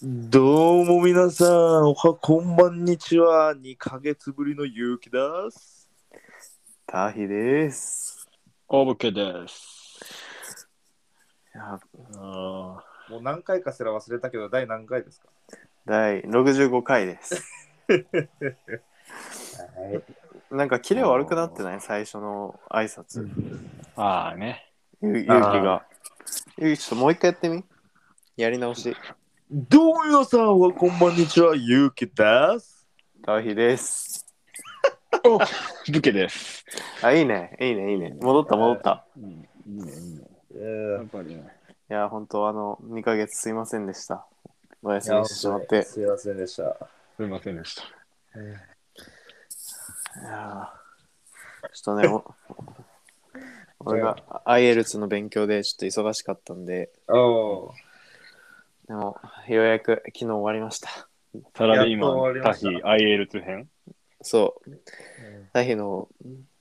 どうも皆さん、おはこんばんにちは。2ヶ月ぶりのゆうきです。タヒです。オブケです。いやあもう何回かすら忘れたけど、第何回ですか？第65回です。はい。なんかキレ悪くなってない？最初の挨拶。あーね。ゆゆうきが。ゆうきちょっともう一回やってみ？やり直し。どうも皆さん、おはこんばんにちは。ゆうきです。タヒです。おブケです。あ、いいね。いいね、いいね。戻った、戻った。うん、いいね、いいね。えやっぱりね。いや、本当あの、2ヶ月すいませんでした。お休みしてしまって。すいませんでした。すいませんでした。いやーちょっとね、お 俺が IELTS の勉強でちょっと忙しかったんで、おでも、ようやく昨日終わりました。サラリーやっと終わりマン、タましたヒ、IL2 編？そう。タヒの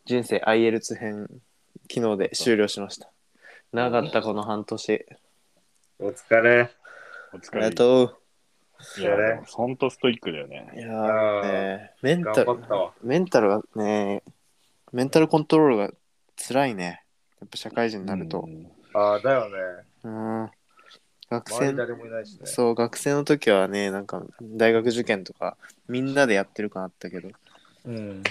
人生 IELTS 編、昨日で終了しました。長かったこの半年。お疲れ。お疲ありがれ。とう。いや、でもほんとストイックだよね。いやあーーね、メンタル頑張ったわ、メンタルがね、メンタルコントロールが辛いね。やっぱ社会人になるとう。んああ、だよね。うん。学生周り誰もいないしね。そう、学生の時はね、なんか大学受験とかみんなでやってるかなったけど、うん。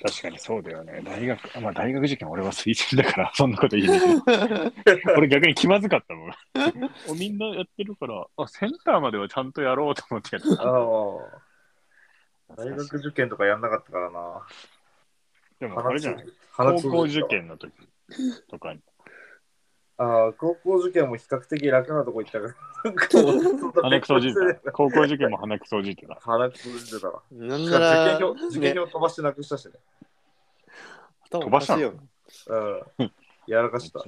確かにそうだよね。大学、あまあ大学受験俺は推薦だから、そんなこと言えないけど。俺逆に気まずかったもん。おみんなやってるから、あ、センターまではちゃんとやろうと思ってやってた。ああ。大学受験とかやんなかったからな。でもあれじゃない？鼻高校受験の時とかに。ああ、高校受験も比較的楽なとこ行ったから。鼻くそじいてた。高校受験も鼻くそじいてた。鼻くそじてたわ。なん受なら、験票、受験票飛ばしてなくしたしね。頭おかしいよ。うん。やらかした。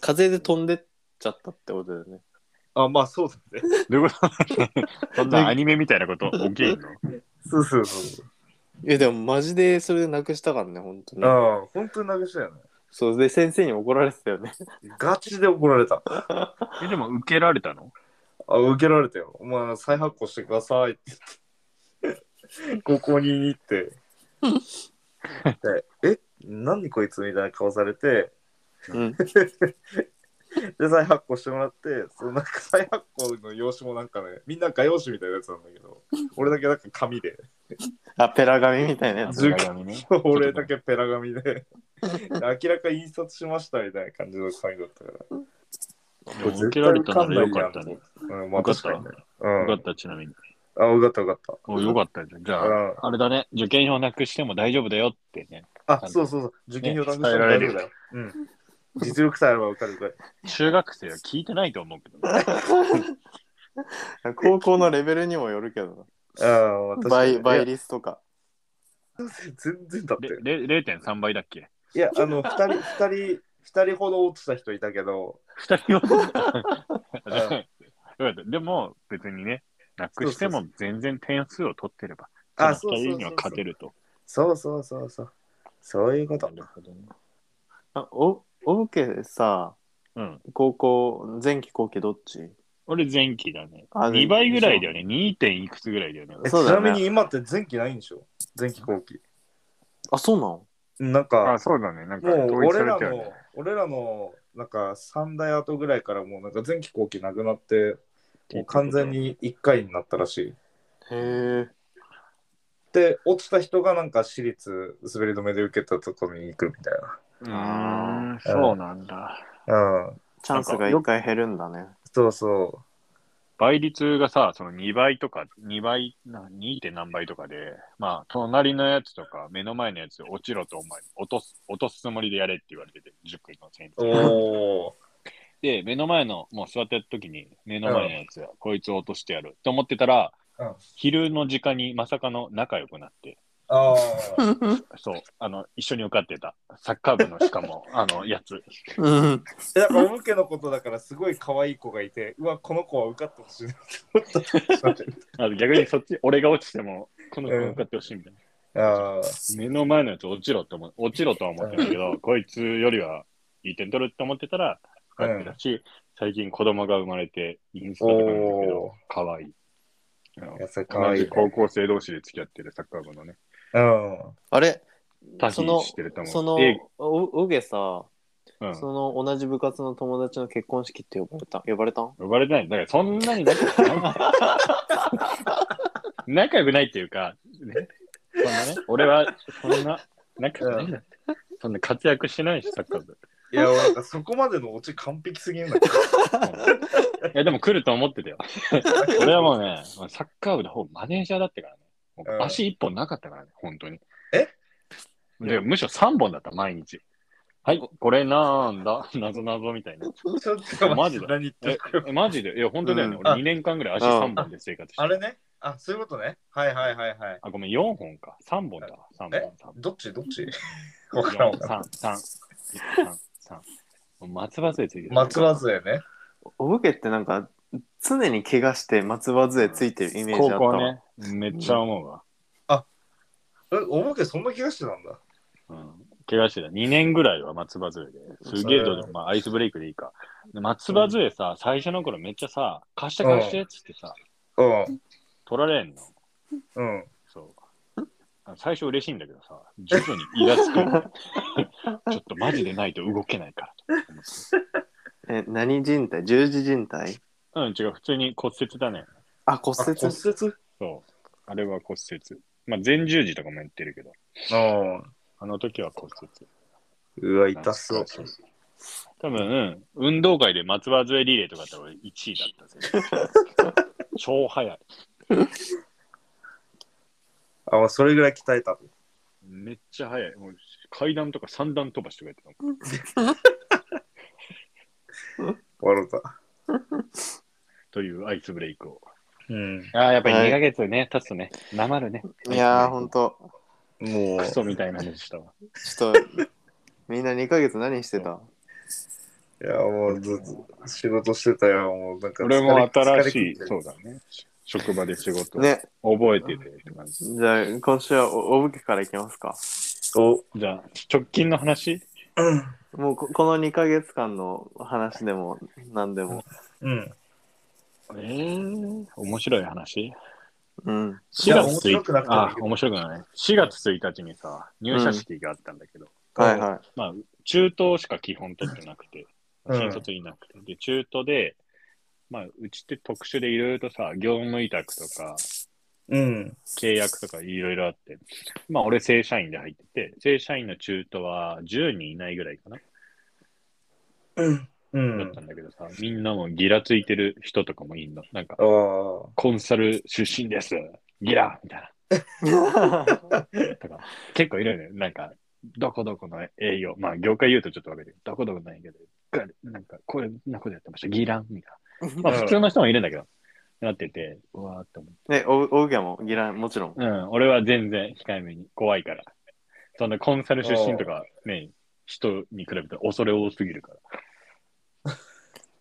風で飛んでっちゃったってことだよね。あ、まあそうだね。どういうこと？そんなアニメみたいなこと？起きるの？そうそうそう。いや、でもマジでそれでなくしたからね、本当に。ああ、本当になくしたよね。そう、で、先生に怒られてたよね。ガチで怒られた。え、でも受けられたの？あ、受けられたよ。お前、再発行してくださいって言って。高校に行って。でえ何こいつみたいな顔されて、うん。で、再発行してもらって、そのなんか再発行の用紙もなんかね、みんな画用紙みたいなやつなんだけど、俺だけなんか紙で、あ、ペラ紙みたいなやつ。ね。俺だけペラ紙で、明らか印刷しましたみたいな感じの紙だったから。受けられたならよかったね。うん、まあ確かにね。うん。よかった、ちなみに。あ、よかったよかった。およかったじゃん。じゃうんあ、あれだね。受験票なくしても大丈夫だよってね。あ、そうそうそう。受験票なくしても大丈夫だよ。うん。実力さえあれば受かるぐらい。中学生は聞いてないと思うけどね。高校のレベルにもよるけどああ、な。倍、倍倍。率とか。全然だって。れれ0.3倍だっけ？いや、あの、二人、二人、二人ほど落ちた人いたけど、二人は よかったでも別にね、なくしても全然点数を取ってれば、あ、その二人には勝てると。そうそうそうそう。そういうこと。るほどね。あ、お、おぶけさ、うん。高校、前期後期どっち？俺前期だね。あ2倍ぐらいだよね。2. 点いくつぐらいだよね。えそうだよねちなみに今って前期ないんでしょ？前期後期。あ、そうなの？なんかあ、、そうだね。なんかもう統一俺らされたよねの、俺らの、なんか三代後ぐらいからもうなんか前期後期なくなって、もう完全に1回になったらしい。へえ。で、落ちた人がなんか私立滑り止めで受けたところに行くみたいうーん、そうなんだ。な。うん。チャンスが一回減るんだね。そうそ倍率がさ、その2倍とか、2倍、な 2. 点何倍とかで、まあ、隣のやつとか、目の前のやつ落ちろと思い、落とす、落とすつもりでやれって言われてて、塾の先う。生。で、目の前の、もう座ってる時に、目の前のやつは、こいつを落としてやるって思ってたら、うん昼の時間にまさかの仲良くなって、ああ。そう、あの、一緒に受かってた、サッカー部のしかも、あの、やつ。うん。え、なんか、おむけのことだから、すごい可愛い子がいて、うわ、この子は受かってほしいなって思った。逆にそっち、俺が落ちても、この子受かってほしいみたいな。ああ。目の前のやつ落ちろって思う、落ちろとは思ってないけど、こいつよりはいい点取るって思ってたら、受かってたし、最近子供が生まれて、インスタとかなんだけおど、かわいい。うんいや、それかわ同いい、ね。じ高校生同士で付き合ってるサッカー部のね、うん。あれ？そのしてると思う。そのえおおげさ、うん、その同じ部活の友達の結婚式って呼ばれた？呼ばれたん？呼ばれてない。だからそんなに仲良くない。仲良くないっていうか、ね、そんなね、俺はそんな仲良くないんだって。そんな活躍してないし、サッカー部。いや、なんかそこまでのオチ完璧すぎるんだけ いや、でも来ると思ってたよ。ど。俺はもうね、サッカー部の方マネージャーだったからね。足一本なかったからね、本当に。え？でむしろ三本だった、毎日。はい、これなんだ、なぞなぞみたいな。ちょっと待ってマジで何言ってえるか、えマジで？いや、本当だよね。うん俺2年間ぐらい足3本で生活してあれね？あ、そういうことね。はいはいはいはい。あ、ごめん、4本か。3本だわ。3本。え？三本どっち？どっち？わからんわからん。3、3、3、3。松葉杖ついてる。松葉杖ね。おぶけってなんか常に怪我して松葉杖ついてるイメージあったわ。高校ね、めっちゃ思うわ。え、おぼけそんな気がしてたんだ？うん。怪我してた。2年ぐらいは松葉杖で。すげえどまあ、アイスブレイクでいいか。で松葉杖さ、最初の頃めっちゃさ、貸して貸してっつってさ、うん。取られんの。うん。そう。あ最初嬉しいんだけどさ、徐々にイラつく。ちょっとマジでないと動けないからと思って。え、何人体？十字靭帯うん、違う、普通に骨折だね。あ、骨折？あ骨折？そう。あれは骨折。まあ、前十字とかも言ってるけど、うん。あの時は骨折。うわ、痛そう。多分、うん、運動会で松葉杖リレーとかだったら俺1位だったぜ。超速い。あ、まあ、それぐらい鍛えたと。めっちゃ速い。もう階段とか三段飛ばしてくれてたもん笑った。というアイスブレイクを。うん。ああ、やっぱりはい2ヶ月ね、経つとね、なまるね。いやー、ほんと。もうク、ソみたいな話したわ。ちょっと、みんな2ヶ月何してた？いや、もうずっと仕事してたよ。もうなんか俺も新しい、そうだね。職場で仕事、ね、覚えててって感じ。じゃあ今週はおおぶけからいきますか。お、じゃあ、直近の話？もうここの2ヶ月間の話でも何でも。うん。えー、面白い話？うん。4いや月1面白くなくてもいいあけ、ど面白くない。4月1日にさ、入社式があったんだけど、はいはまあ、中東しか基本取ってなくて、うん新卒いなくて、で、中途で、まあ、うちって特殊でいろいろとさ、業務委託とか、うん。契約とかいろいろあって、まあ、俺正社員で入ってて、正社員の中途は10人いないぐらいかな、うん。うだっんた。んだけどさ、みんなもギラついてる人とかもいんの。なんか。コンサル出身です。ギラみたいい。な。とか、結構いるよね。なんか、どこどこの営業。まあ、業界言うとちょっとわかるけど、どこどこの営業で、ガなんか、これなことやってました。ギランみたいな。まあ、普通の人もいるんだけど、なってて、うわーって思って。ね、おおぶけもギラン、もちろん。うん、俺は全然控えめに怖いから。そんなコンサル出身とかね、人に比べて恐れ多すぎるから。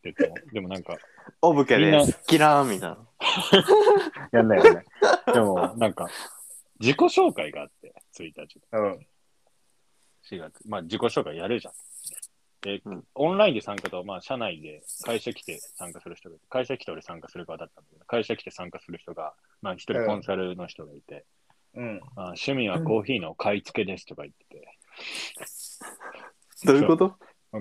でも でもなんか、おぶけみんなです。ギランみたいな。やんないよね。でもなんか、自己紹介があって、1日。うん。4月。まあ自己紹介やるじゃん。で、うんオンラインで参加と、まあ社内で会社来て参加する人がいて、会社来て俺参加する側だったんだけど、会社来て参加する人が、まあ一人コンサルの人がいて、うん。あ趣味はコーヒーの買い付けですとか言ってて、どういうこと？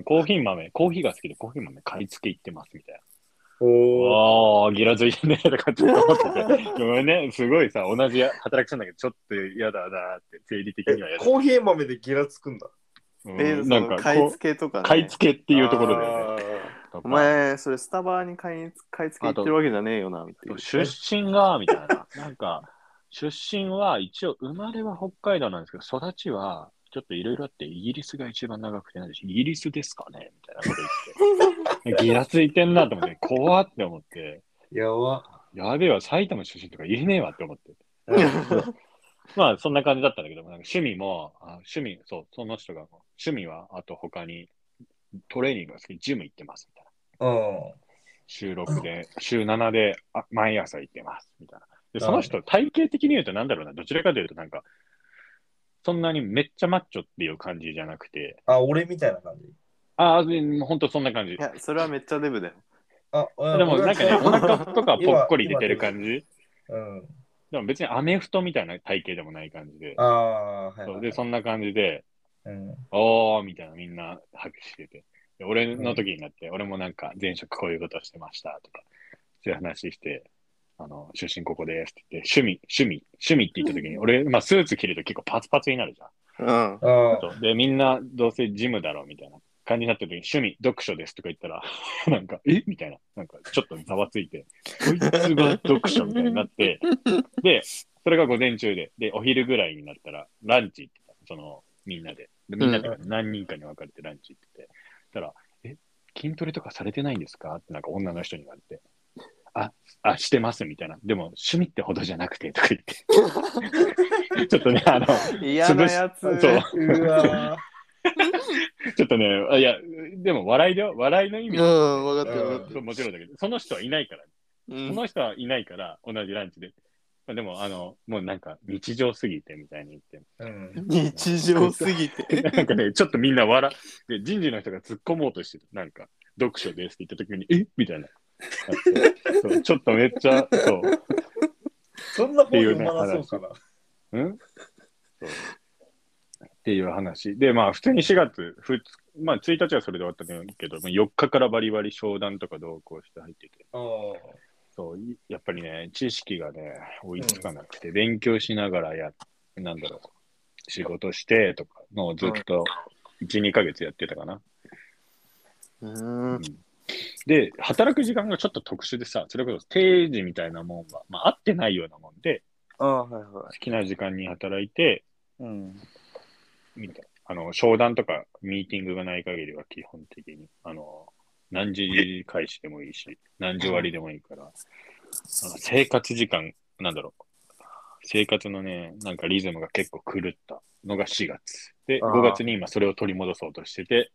コーヒー豆、コーヒーが好きでコーヒー豆買い付け行ってますみたいな。おー。ああ、ギラついてねとかっと思ってて。ごめんね、すごいさ、同じ働きしたんだけど、ちょっと嫌だなって、生理的には嫌だ。コーヒー豆でギラつくんだ？うんえー、なんか買いこ付けとか、う、ね。買い付けっていうところだよね。お前、それスタバに買い買い付け行ってるわけじゃねえよな、っていう。出身が、みたいな。なんか、出身は一応、生まれは北海道なんですけど、育ちは、ちょっといろいろあって、イギリスが一番長くて、なんでイギリスですかねみたいなこと言って。ギラついてんなと思って、怖って思って、やば。やべえわ、埼玉出身とか言えねえわって思って。まあ、そんな感じだったんだけど、なんか趣味も、あ趣味、そう、その人が、趣味は、あと他に、トレーニングが好き、ジム行ってます、みたいな。うん。週6で、週7であ毎朝行ってます、みたいな。で、その人、体型的に言うとなんだろうな、どちらかというとなんか、そんなにめっちゃマッチョっていう感じじゃなくて、あ、俺みたいな感じ？ああ、ほんとそんな感じい。や、それはめっちゃデブだよ。あ、うでもなんかね、お腹とかぽっこり出てる感じ。うん。でも別にアメフトみたいな体型でもない感じで。ああ、はい、はい。そうで、そんな感じで、うん。おーみたいなみんな拍手してて。で俺の時になって、俺もなんか前職こういうことしてましたとか、そういう話して、あの、出身ここですって言って、趣味、趣味、趣味って言った時に、俺、まあスーツ着ると結構パツパツになるじゃん。うん。で、みんなどうせジムだろうみたいな感じになってる時に、趣味、読書ですとか言ったら、なんか、え？みたいな、なんかちょっとざわついて、こいつが読書みたいになって、で、それが午前中で、で、お昼ぐらいになったら、ランチ行ってた、その、みんなで。でみんなで何人かに分かれてランチ行ってて、たら、え、筋トレとかされてないんですか？ってなんか女の人に言われて、あ、あ、してますみたいな。でも、趣味ってほどじゃなくて、とか言って。ちょっとね、あの、嫌なやつ。そううわ ちょっとね、あいや、でも笑いだよ。笑いの意味うん、分かってるうん分かってる。そうもちろんだけど、その人はいないから、うんその人はいないから、同じランチで。まあ、でも、あの、もうなんか日常すぎてみたいに言って。ーうん。日常すぎて。なんかね、ちょっとみんな笑で、人事の人が突っ込もうとしてる。なんか、読書ですって言った時に、え？みたいな。あそうちょっとめっちゃ、そう。そんな本読まなそうかな。うん？そうっていう話。で、まあ、普通に4月、ふつまあ、1日はそれで終わったんだけど、まあ4日からバリバリ商談とか同行して入ってて、あそう、いやっぱりね、知識がね、追いつかなくて、勉強しながらや、なんだろう、仕事してとかのをずっと1、2ヶ月やってたかな。うん。で、働く時間がちょっと特殊でさ、それこそ定時みたいなもんは、まあ、合ってないようなもんで、あ、はいは好きな時間に働いて、い。うん。みたいな。あの、商談とかミーティングがない限りは基本的に、あの、何時開始でもいいし、何時終わりでもいいから、生活時間、なんだろう、生活のね、なんかリズムが結構狂ったのが4月。で、あー5月に今それを取り戻そうとしてて、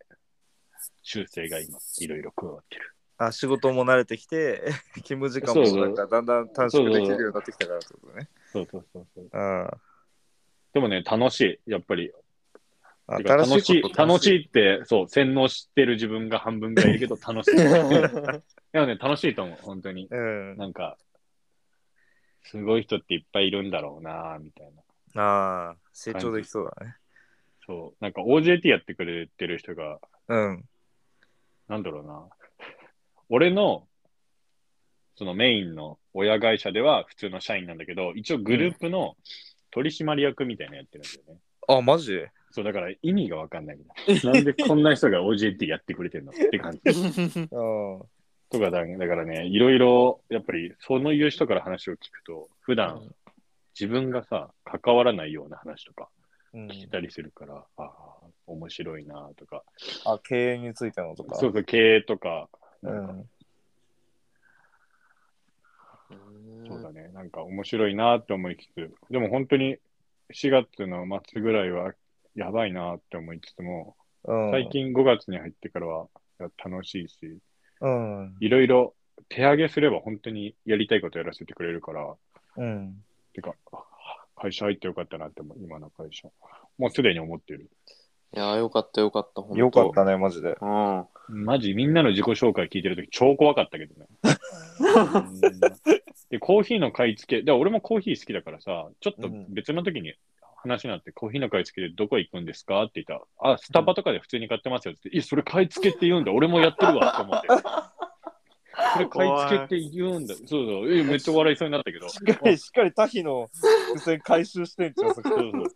修正が今、いろいろ加わってる。あ、仕事も慣れてきて、勤務時間もなんかだんだん短縮できるようになってきたからってことね。そうそうそうそう。うん。でもね、楽しい。やっぱり。楽しい楽しいって、そう、洗脳してる自分が半分ぐらいいるけど楽しい。でもね、楽しいと思う、本当に。うん。なんか、すごい人っていっぱいいるんだろうな、みたいな。ああ、成長できそうだね。そう、なんか OJT やってくれてる人が、うん。なんだろうな。俺の、そのメインの親会社では普通の社員なんだけど、一応グループの取締役みたいなのやってるんだよね。あ、マジ？でそう、だから意味がわかんないみたいな。なんでこんな人が OJT やってくれてんの？って感じ。うん。とかだだからね、いろいろ、やっぱり、そのいう人から話を聞くと、普段、自分がさ、関わらないような話とかうん聞いたりするから、ああ、面白いなとか、あ、経営についてのとか？そうそう、経営とか、うなんかん。そうだね、なんか面白いなって思いつつ、でも本当に4月の末ぐらいはやばいなって思いつつも、うん。最。近5月に入ってからは楽しいし、うん。いろいろ手上げすれば本当にやりたいことやらせてくれるから、うん。てか、会社入ってよかったなって思う、今の会社。もうすでに思ってる。いやー、よかったよかった、ほんとよかったね、マジで。うん。マジ、みんなの自己紹介聞いてるとき超怖かったけどね。うんで、コーヒーの買い付け、で俺もコーヒー好きだからさ、ちょっと別の時に話になって、コーヒーの買い付けでどこ行くんですか？って言ったら、あ、スタバとかで普通に買ってますよって言って、え、それ買い付けって言うんだ、俺もやってるわって思って。それ買い付けって言うんだ。そうそう、え、めっちゃ笑いそうになったけど。しっかり、しっかりタヒの伏線回収してんじゃん、そこ。そうそう。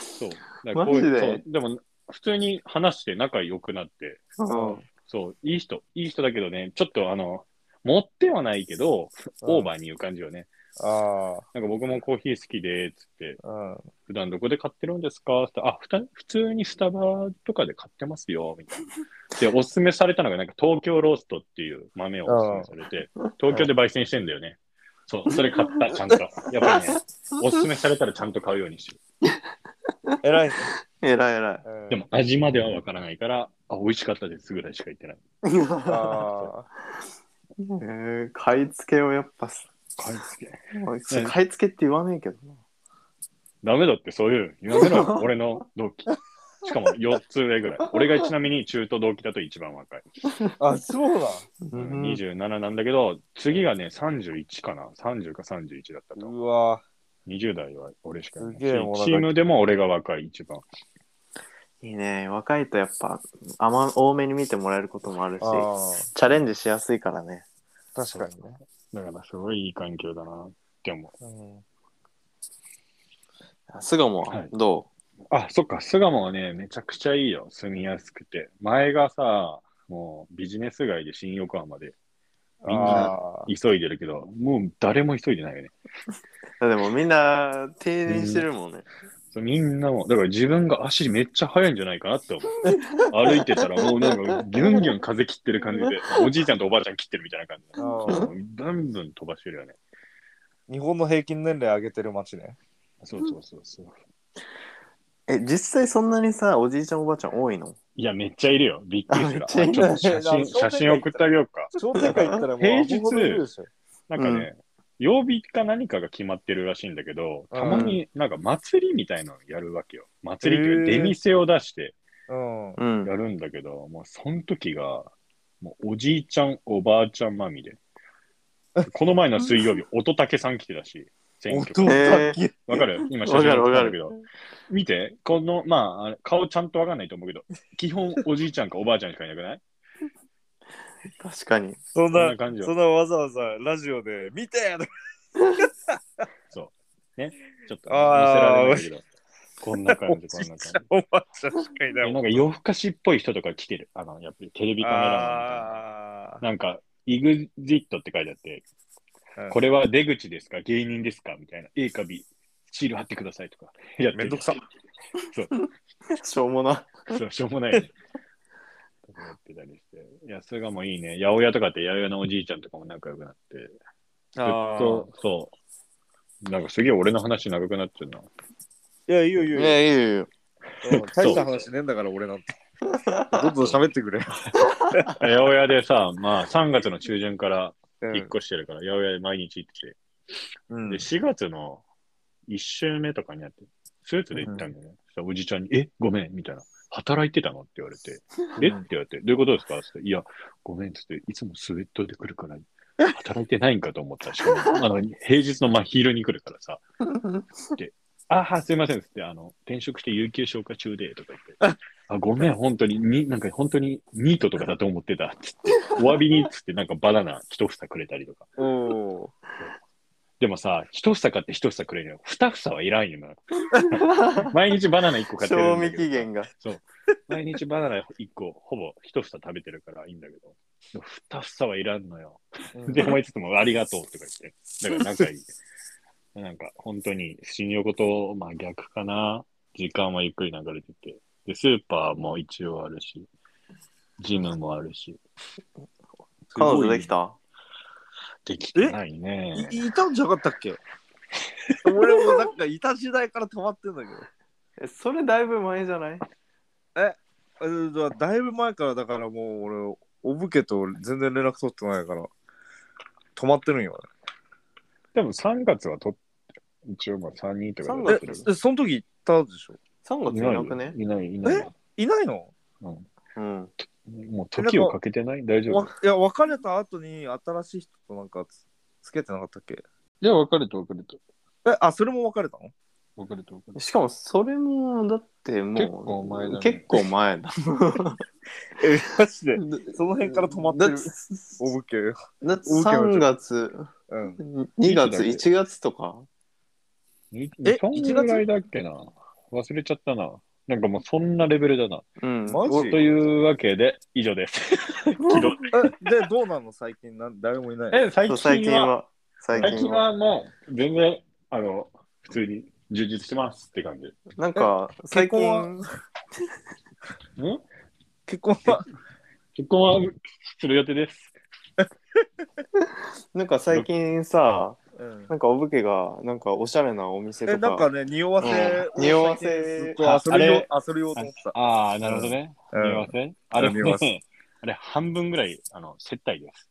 そう。だからこうマジで？そうでも、普通に話して仲良くなって、うん。そう、いい人、いい人だけどね、ちょっとあの、持ってはないけど、うんオーバーに言う感じよね。あなんか僕もコーヒー好きで、つって、あ。うん。普段どこで買ってるんですか？ってあふた、普通にスタバとかで買ってますよ、みたいな。で、おすすめされたのが、なんか東京ローストっていう豆をおすすめされて、東京で焙煎してんだよね。そう、それ買った、ちゃんと。やっぱりね、おすすめされたらちゃんと買うようにしよ偉いね。えらいえらい。うんう。でも、味まではわからないから、あ、美味しかったですぐらいしか言ってない。あ えー、買い付けをやっぱす、買い付け。買い付けって言わねえけどな。ダメだって、そういう、やめろよ、俺の同期。しかも4つ上ぐらい。俺がちなみに中途同期だと一番若い。あ、そうだ。うん27なんだけど、次がね、31かな ?30 か31だったと。うわ20代は俺しかいないしすげえもうなんかチームでも俺が若い、一番。いいね。若いとやっぱ、あま多めに見てもらえることもあるし、あチャレンジしやすいからね。確かにね。だからすごいいい環境だなって思う。うん巣鴨ははいどあ、そっか、巣鴨はね、めちゃくちゃいいよ。住みやすくて。前がさ、もうビジネス街で新横浜でみんなあ急いでるけど、もう誰も急いでないよね。う でもみんな停電してるもんね。そうみんなも、だから自分が足めっちゃ速いんじゃないかなって思う。歩いてたらもうなんかギュンギュン風切ってる感じで、おじいちゃんとおばあちゃん切ってるみたいな感じで。ブンブン飛ばしてるよね。日本の平均年齢上げてる街ね。そうそうそうそう。え、実際そんなにさ、おじいちゃんおばあちゃん多いの？いや、めっちゃいるよ。びっくりする。ちょっと写真、写真送ってあげようか。商店街行ったらもう平日なんかね、曜日か何かが決まってるらしいんだけど、たまになんか祭りみたいなのやるわけよ。祭りっていう出店を出してや。るんだけど、もうその時が、もうおじいちゃん、おばあちゃんまみれ。この前の水曜日、乙武さん来てたし、選挙。わかる？今写わ真かるわかる送ったんだけど。見て、この、まあ顔ちゃんとわかんないと思うけど、基本おじいちゃんかおばあちゃんしかいなくない？確かに。そんなそんな感じよそんなわざわざラジオで見て ちょっと見せられないけど。こんな感じ、こんな感じ。おばあちゃんしかいななんか夜更かしっぽい人とか来てる？あの、やっぱりテレビカメラマンみたいあな。なんか、EXIT って書いてあって、ーこれは出口ですか？芸人ですか？みたいな。A か B、シール貼ってくださいとか。やってるめんどくさ。しょうもな。そう、しょうもないね。とかやってたりして。いや、それがもういいね。八百屋とかって八百屋のおじいちゃんとかも仲良くなって。ずっと、そう。なんかすげえ俺の話長くなってるな。いや、いいよいいよいいよねいいよいいよ。うん。大した話ねえんだから、俺なんて。どんどん喋ってくれ。八百屋でさ、まあ3月の中旬からうん引っ越してるから、八百屋で毎日行ってて。うんで、4月の1週目とかにやって、スーツで行ったんだよね。そしたらおじちゃんに、え、ごめん、みたいな。働いてたのって言われて、え？って言われて、どういうことですか？っていや、ごめんっつって、いつもスウェットで来るから、働いてないんかと思った。しかも、あの、平日の真昼に来るからさ。で、あは、すいませんっつって、あの、転職して有給消化中で、とか言って、あ、ごめん、本当に、に、なんか本当にニートとかだと思ってた、つって、お詫びに、つって、なんかバナナ一房くれたりとか。でもさ、一房買って一房くれるよ。二房はいらんよな。毎日バナナ一個買ってる賞味。期限が。毎日バナナ一個、ほぼ一房食べてるからいいんだけど。二房はいらんのよ。で、思いつつもありがとうとか言って。だから仲いい。なんか、本当に、新横と、まあ逆かな。時間はゆっくり流れてて。で、スーパーも一応あるし、ジムもあるし。彼女できた？できてないね。いいたんじゃなかったっけ？俺もなんかいた時代から止まってんだけど。えそれだいぶ前じゃない？えだだいぶ前からだからもう俺、おぶけと全然連絡取ってないから、止まってるんよ。でも3月はと一応まあ3人とかで3えやってるえ、その時行ったでしょ ?3 月いなくね？いない、いない。え？いないの？うん。もう時をかけてない？大丈夫？わいや、別れた後に新しい人となんかつつけてなかったっけ？いや、別れた別れた。え、あ、それも別れたの？別れた別れた。しかもそれも、だってもう、結構前だね結構前だ。え、マジで？その辺から止まってるだっておぶけ。だって大きな3月、うん。2月、いつ1月とか？にえそんぐらいだっけな？忘れちゃったな。なんかもうそんなレベルだな。うん。マというわけで、以上です。で、どうなの？最近なん誰もいない。え、最そう最近は、近は、最最近近は。はもう全然、あの、普通に充実してますって感じ。なんか、最結婚は？近、ん？結婚は？結婚はする予定です。なんか最近さ、うんなんかおぶけが、なんかおしゃれなお店え、とか、なんかね、匂わせうん、匂わせずっとあそれよあそれようと思ってた。ああ、なるほどね。うん見えませんあれ見えますね、あれ半分ぐらい、あの、接待です。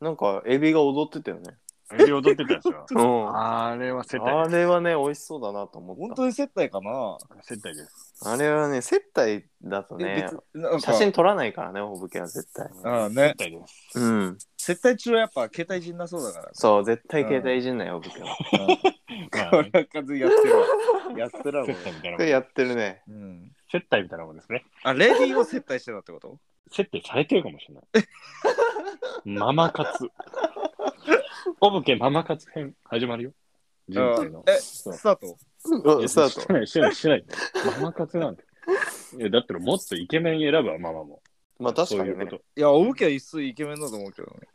なんかエビが踊ってたよね。あれで踊ってたやつは。うんあれは接待あれはね、美味しそうだなと思った。本当に接待かな？接待です。あれはね、接待だとえね、別なんか写真撮らないからね、お武家は絶対。ああね接待です。うん。接待中はやっぱ携帯いじんなそうだから。そう、絶対携帯いじんないよ、お武家は。まあこれは完全にやってるわ。やってるわ、これ接待みたいなもん。これやってるね。うん。接待みたいなもんですね。あ、レディーを接待してたってこと？接待されてるかもしれない。ママ活。おぶけママ活編始まるよ。人生の。え、そうスタート？うわスタート。してない、してない、してない。ママ活なんて。いや、だったらもっとイケメン選ぶわ、ママも。まあ確かにねそういうこ。と。いや、お武家は一数イケメンだと思うけどね。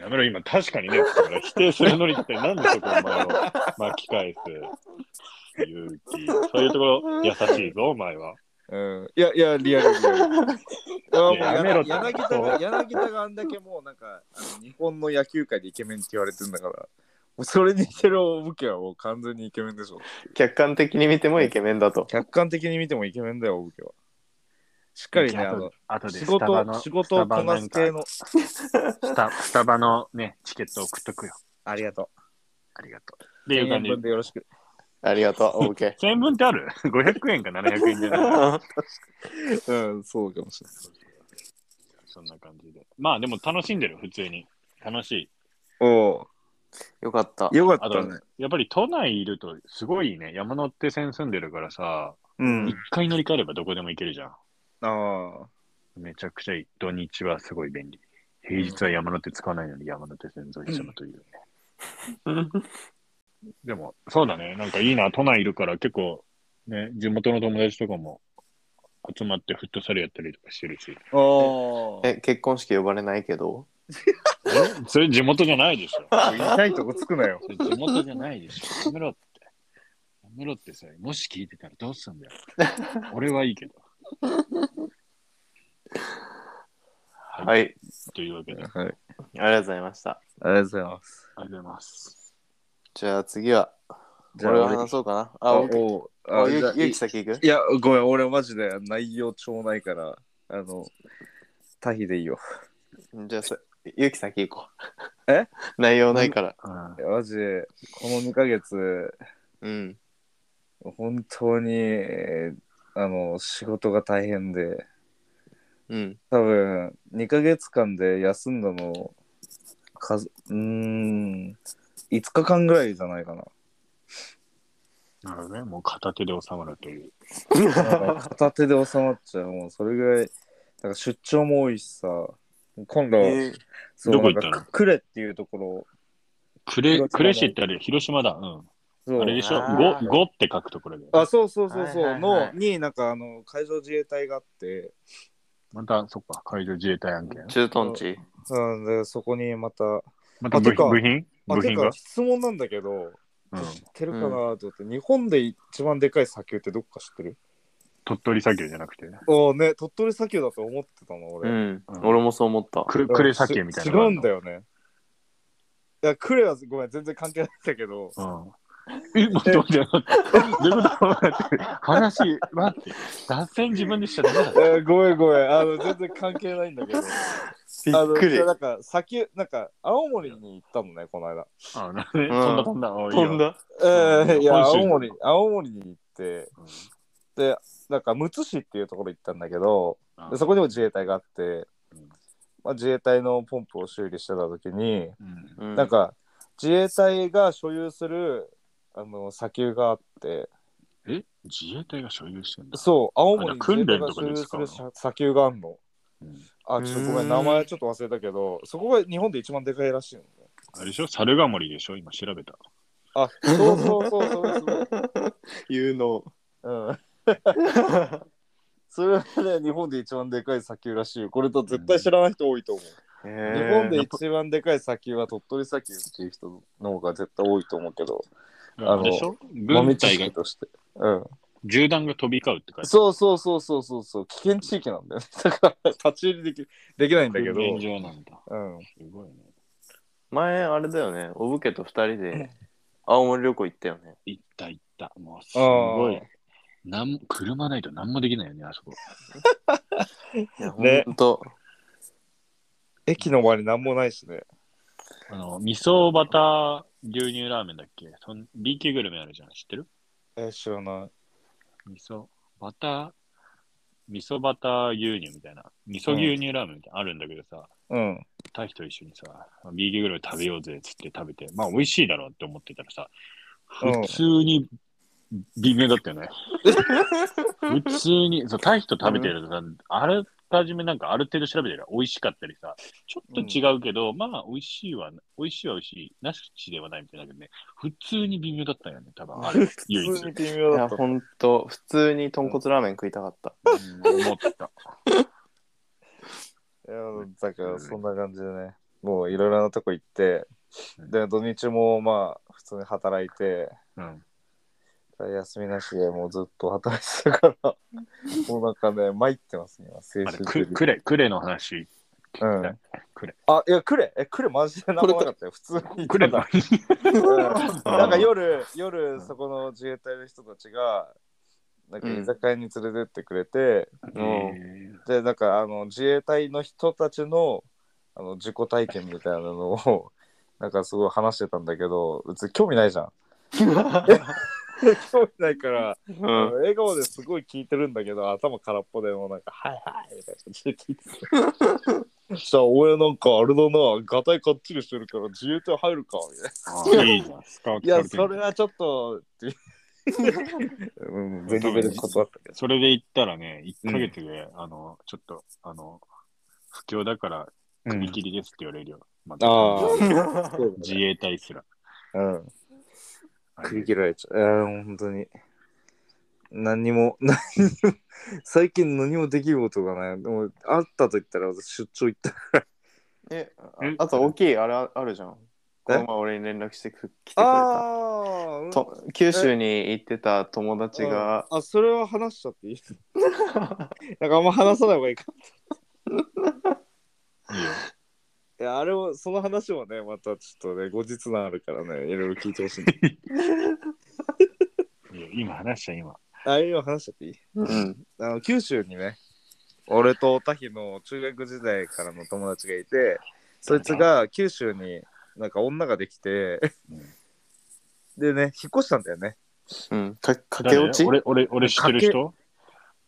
やめろ、今、確かにね、否定するのにって、なんでそこお前を 巻き返す勇気。そういうところ、優しいぞ、お前は。うん。いや、いや、リアルリアル。柳田が、柳田があんだけもうなんか、あの日本の野球界でイケメンって言われてんだから、もうそれに似てるお武家はもう完全にイケメンでしょ。客観的に見てもイケメンだと。客観的に見てもイケメンだよ、お武家は。しっかりね、あの、あとで仕事、仕事をこなす系の。スタスタバのね、チケットを送っとくよ。ありがとありがとう。う。っていう1000円感じ分でよろしく。ありがとう、お武家。1000円分ってある ?500 円か700円じゃない？うん、そうかもしれない。そんな感じで。まあでも楽しんでる、普通に。楽しい。およかった。よかったね。、やっぱり都内いるとすごいね、山手線住んでるからさ、うん一。回乗り換えればどこでも行けるじゃん。ああ。めちゃくちゃいい。土日はすごい便利。平日は山手使わないのに山手線沿い住むというね。でも、そうだね。なんかいいな、都内いるから結構、ね、地元の友達とかも集まってフットサルやったりとかしてるし。ああ。え、結婚式呼ばれないけど？え？それ地元じゃないでしょ。痛いとこつくなよ。それ地元じゃないでしょ。やめろって。やめろってさ、もし聞いてたらどうすんだよ。俺はいいけど。はい。はい。というわけで、ありはい。ありがとうございました。ありがとうございます。がとうございます。じゃあ次は、じゃあ俺が話そうかな。あ、あ、お。あ、あじゃあゆゆき先行く？いや、ごめん、俺マジで内容超ないから、あの、タヒでいいよ。じゃあさ、ゆき先行こう。え？内容ないから。うんいやマジで、この2ヶ月、うん。本当に、えーあの、仕事が大変で、うん。多分、2ヶ月間で休んだの、数、うーん、5日間ぐらいじゃないかな。なるほどね。もう片手で収まるという。片手で収まっちゃう。もうそれぐらい、なんか出張も多いしさ、今度、えーそうどこ行ったの？クレっていうところ、クレ、クレシってある広島だ。うん。そうあれでしょ？あーゴ、ゴって書くところで。あ、そうそうそうそう、はいはいはいの、になんかあの、海上自衛隊があって、また、そっか、海上自衛隊案件。駐屯地。うんで、そこにまた、また部品？あ、部品が？てか。質問なんだけど、うん。知ってるかなと思って、日本で一番でかい砂丘ってどっか知ってる？鳥取砂丘じゃなくてね。ああね、鳥取砂丘だと思ってたの、俺。うん。うん俺もそう思った。クレクレ砂丘みたいなのがあるの。違うんだよね。いや、クレはごめん、全然関係ないんだけど、うん。え、待って待って待って。どういうこと待って。話、待って。脱線自分でしちゃダメだよ。えーごめんごめん、あの、全然関係ないんだけど、びあの、っくり。なんか、砂丘、なんか、青森に行ったのね、この間。あ、なるほどね。飛んだ飛んだ。飛んだ。えー、いや、青森、青森に行って、で、なんか、むつ市っていうところ行ったんだけど、そこにも自衛隊があって、うんまあ、自衛隊のポンプを修理してた時に、なん、か自衛隊が所有するあの砂丘があってえ？自衛隊が所有してんだ。そう青森あに訓練と自衛隊が所有かでう砂砂丘があるのうんあちょっとごめうんん名前ちょっと忘れたけどそこが日本で一番でかいらしいのね。あれでしょ？猿ヶ森でしょ？今調べた。あそうそうそうそれそれ言うの。うん。それはね日本で一番でかい砂丘らしいよ。これと絶対知らない人多いと思う、日本で一番でかい砂丘は鳥取砂丘っていう人の方が絶対多いと思うけど。あれでしょ？豆知軍隊が識として。うん銃弾が飛び交うって書いてそうそうそうそうそうそう危険地域なんだよね だから立ち入りできできないん。だけど、なんだ。うん、すごいね。前、あれだよね。お武家と二人で青森旅行行ったよね。行った行った。もうすごい。なん車ないと何もできないよね、あそこ。いやねと。駅の周りなんもないしねあの、味噌バター牛乳ラーメンだっけ？そん ?B 級グルメあるじゃん。知ってる？え、知らない。味噌バター、味噌バター牛乳みたいな。味噌牛乳ラーメンみたいなのあるんだけどさ、うん。タヒと一緒にさ、B 級グルメ食べようぜっつって食べて、まあ美味しいだろうって思ってたらさ、うん普通に微妙だったよね。普通に、そう、タヒと食べてるとさ、あらかじめなんかある程度調べてる美味しかったりさ、ちょっと違うけど、まあ美味しいは、美味しいは美味しい、なしではないみたいだけどね、普通に微妙だったよね、多分あれ。普通に微妙いや、だった。ほんと、普通に豚骨ラーメン食いたかった。うん思った。いや、だからそんな感じでね、もういろいろなとこ行って、うんで、土日もまあ、普通に働いて、うん。休みなしでもうずっと働いてたから、もうなんかね、参ってますね、今、精あれ、神的に。くクレ、クレの話。うん。クレ。あ、いや、クレ、え、クレマジで何もなかったよ、普通に。クレのうんなんか夜、夜、そこの自衛隊の人たちが、なんか居酒屋に連れてってくれて、えで、なんかあの自衛隊の人たちのあの自己体験みたいなのを、なんかすごい話してたんだけど、別に興味ないじゃん。興味ないから、うん。笑顔ですごい聞いてるんだけど、頭空っぽでもうなんか、はいはいみたいな感じで聞いてる。そしたら俺なんかあれだな、ガタイかっちりしてるから自衛隊入るか、みたいな。あいいいや、それはちょっと、うん、断ったけど。それで言ったらね、1ヶ月で、あの、ちょっと、あの、不況だから、首切りですって言われるよ。またああ、自衛隊すら。うん。あれ首切られちゃう。いや、本当に。何にも、何にも、最近何もできることがない。でも、あったと言ったら私出張行った。え、え？ああと大きいあれああるじゃん。この前俺に連絡してく来てくれた。と九州に行ってた友達が、あ、それは話しちゃっていい？なんかあんま話さない方がいいか。いいよ。いや、あれを、その話もね、またちょっとね、後日談あるからね、いろいろ聞いてほしい。いいよ今話しちゃ今。あ、今話しちゃっていい？うん。あの九州にね俺とタヒの中学時代からの友達がいてそいつが九州になんか女ができてうんでね引っ越したんだよねうん。か駆け落ち？誰？俺、俺、俺知ってる人？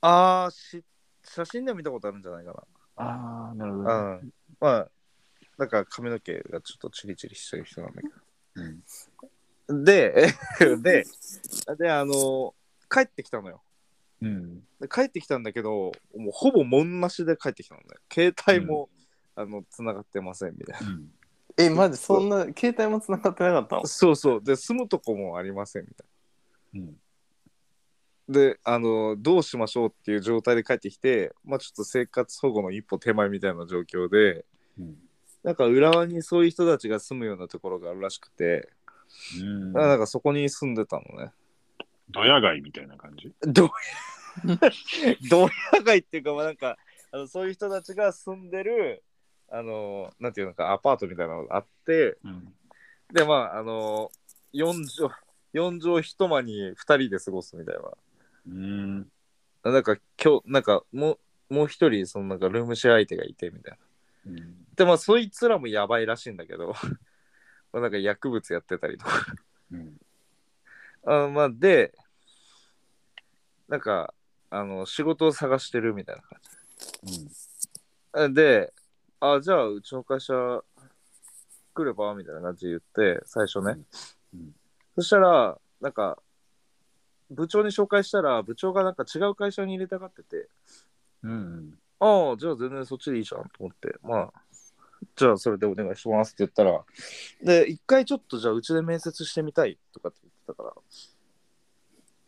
ああし写真でも見たことあるんじゃないかああ、なるほど。なうんまあなんか髪の毛がちょっとチリチリしてる人なんだけうんどで でであの帰ってきたのようん。で帰ってきたんだけどもうほぼ門なしで帰ってきたのね携帯も、あの繋がってませんみたいなうんえ、マジ？そんな、携帯も繋がってなかったの？そうそう。で、住むとこもありませんみたいうん。な。で、あの、どうしましょうっていう状態で帰ってきて、まあちょっと生活保護の一歩手前みたいな状況で、うん。なんか浦和にそういう人たちが住むようなところがあるらしくて、うんだからなんかそこに住んでたのね。ドヤ街みたいな感じ？どうどうやがいっていうか、まあなんか、あのそういう人たちが住んでる、あの、なんていうのか、アパートみたいなのがあって、うん。で、まあ、あの、4畳、4畳一間に2人で過ごすみたいな。うん。なんか今日なんかもうもう一人そのなんかルームシェア相手がいてみたいな。うん。でまあそいつらもやばいらしいんだけど まあなんか薬物やってたりとか。うん。あまあでなんかあの仕事を探してるみたいな感じ。であじゃあうちの会社来ればみたいな感じで言って最初ね、うん。そしたらなんか部長に紹介したら部長がなんか違う会社に入れたがってて。うん。ああ、じゃあ全然そっちでいいじゃんと思って、まあ、じゃあそれでお願いしますって言ったら、で、一回ちょっとじゃあうちで面接してみたいとかって言ってたか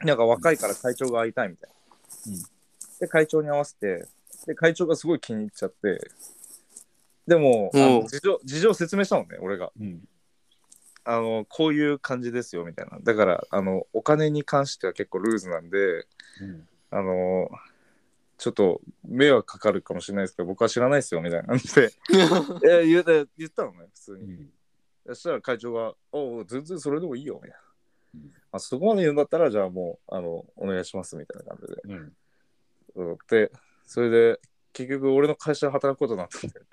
ら、なんか若いから会長が会いたいみたいな。うんで、会長に合わせて、で、会長がすごい気に入っちゃって、でも、あうんの事情事情説明したのね、俺が。うん。あの、こういう感じですよみたいな。だから、あの、お金に関しては結構ルーズなんで、うん。あのちょっと迷惑かかるかもしれないですけど、僕は知らないですよみたいな感じで いや言う言ったのね、普通に。うん。そしたら会長が、おう全然それでもいいよみたいな。うんあそこまで言うんだったら、じゃあもう、あの、お願いしますみたいな感じで。うん。うんで、それで、結局俺の会社で働くことになったんだよね。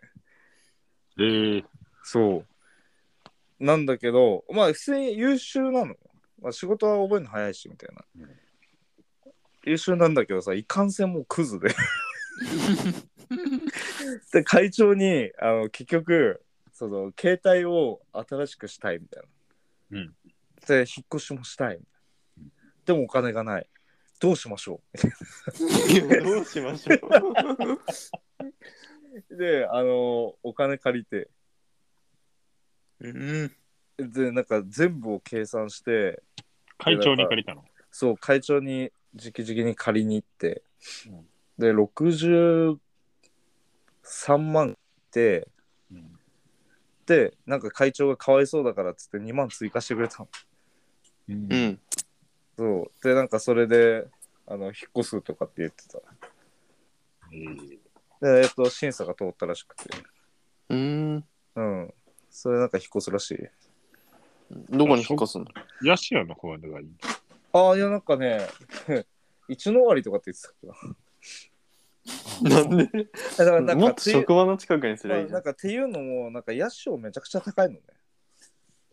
えー、そう。なんだけど、まあ普通に優秀なの。まあ、仕事は覚えるの早いし、みたいな。うん優秀なんだけどさ、いかんせんもうクズで。で、会長に、あの、結局、その、携帯を新しくしたいみたいな。うんで、引っ越しもしたい。でもお金がない。どうしましょどうしましょうで、あの、お金借りて、う。うん。で、なんか全部を計算して、会長に借りたの？そう、会長に直々に借りに行って、うんで、63万で、うんで、なんか会長がかわいそうだからっつって2万追加してくれたの。うんうん。そう。で、なんかそれで、あの、引っ越すとかって言ってた。えーで、えっと、審査が通ったらしくて。うん。うん。それなんか引っ越すらしい。どこに引っ越すの？ヤシアの方がいい。ああ、いや、なんかね、一の割とかって言ってたけど。なんで？だからなんもっとかていう職場の近くにすりゃいいじゃなん。かっていうのも、なんかヤシオめちゃくちゃ高いのね。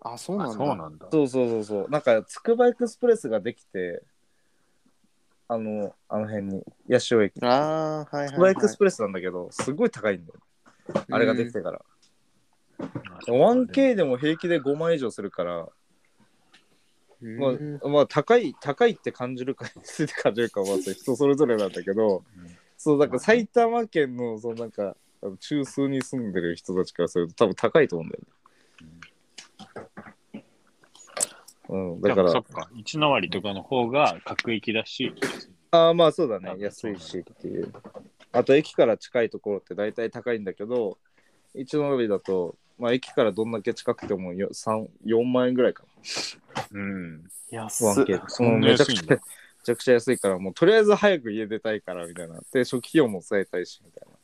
あ、そうあなんだ。そうなんだ。そうそうそうそう。なんか、つくばエクスプレスができて、あの、あの辺に、八潮駅。ああ、はいつくばはい、はいエクス。プレスなんだけど、すごい高いんだよ。あれができてから。あ 1K でも平気で5万以上するから、まうんあ、まあ、高い、高いって感じるか、安いって感じるかは、人それぞれなんだけど、うん。そう、なんか埼玉県の、そのなんか、中枢に住んでる人たちからすると多分高いと思うんだよね。うん、だからそっ、か、一の割とかの方が各駅だし、ああ、まあそうだね。あ。安いしっていう。あと、駅から近いところって大体高いんだけど、一の割だと、まあ、駅からどんだけ近くてもよ3 4万円ぐらいかうん。な。安っ 1K。そんなめちゃくちゃ、めちゃくちゃ安いから、もうとりあえず早く家出たいからみたいな。で、初期費用も抑えたいしみたいな。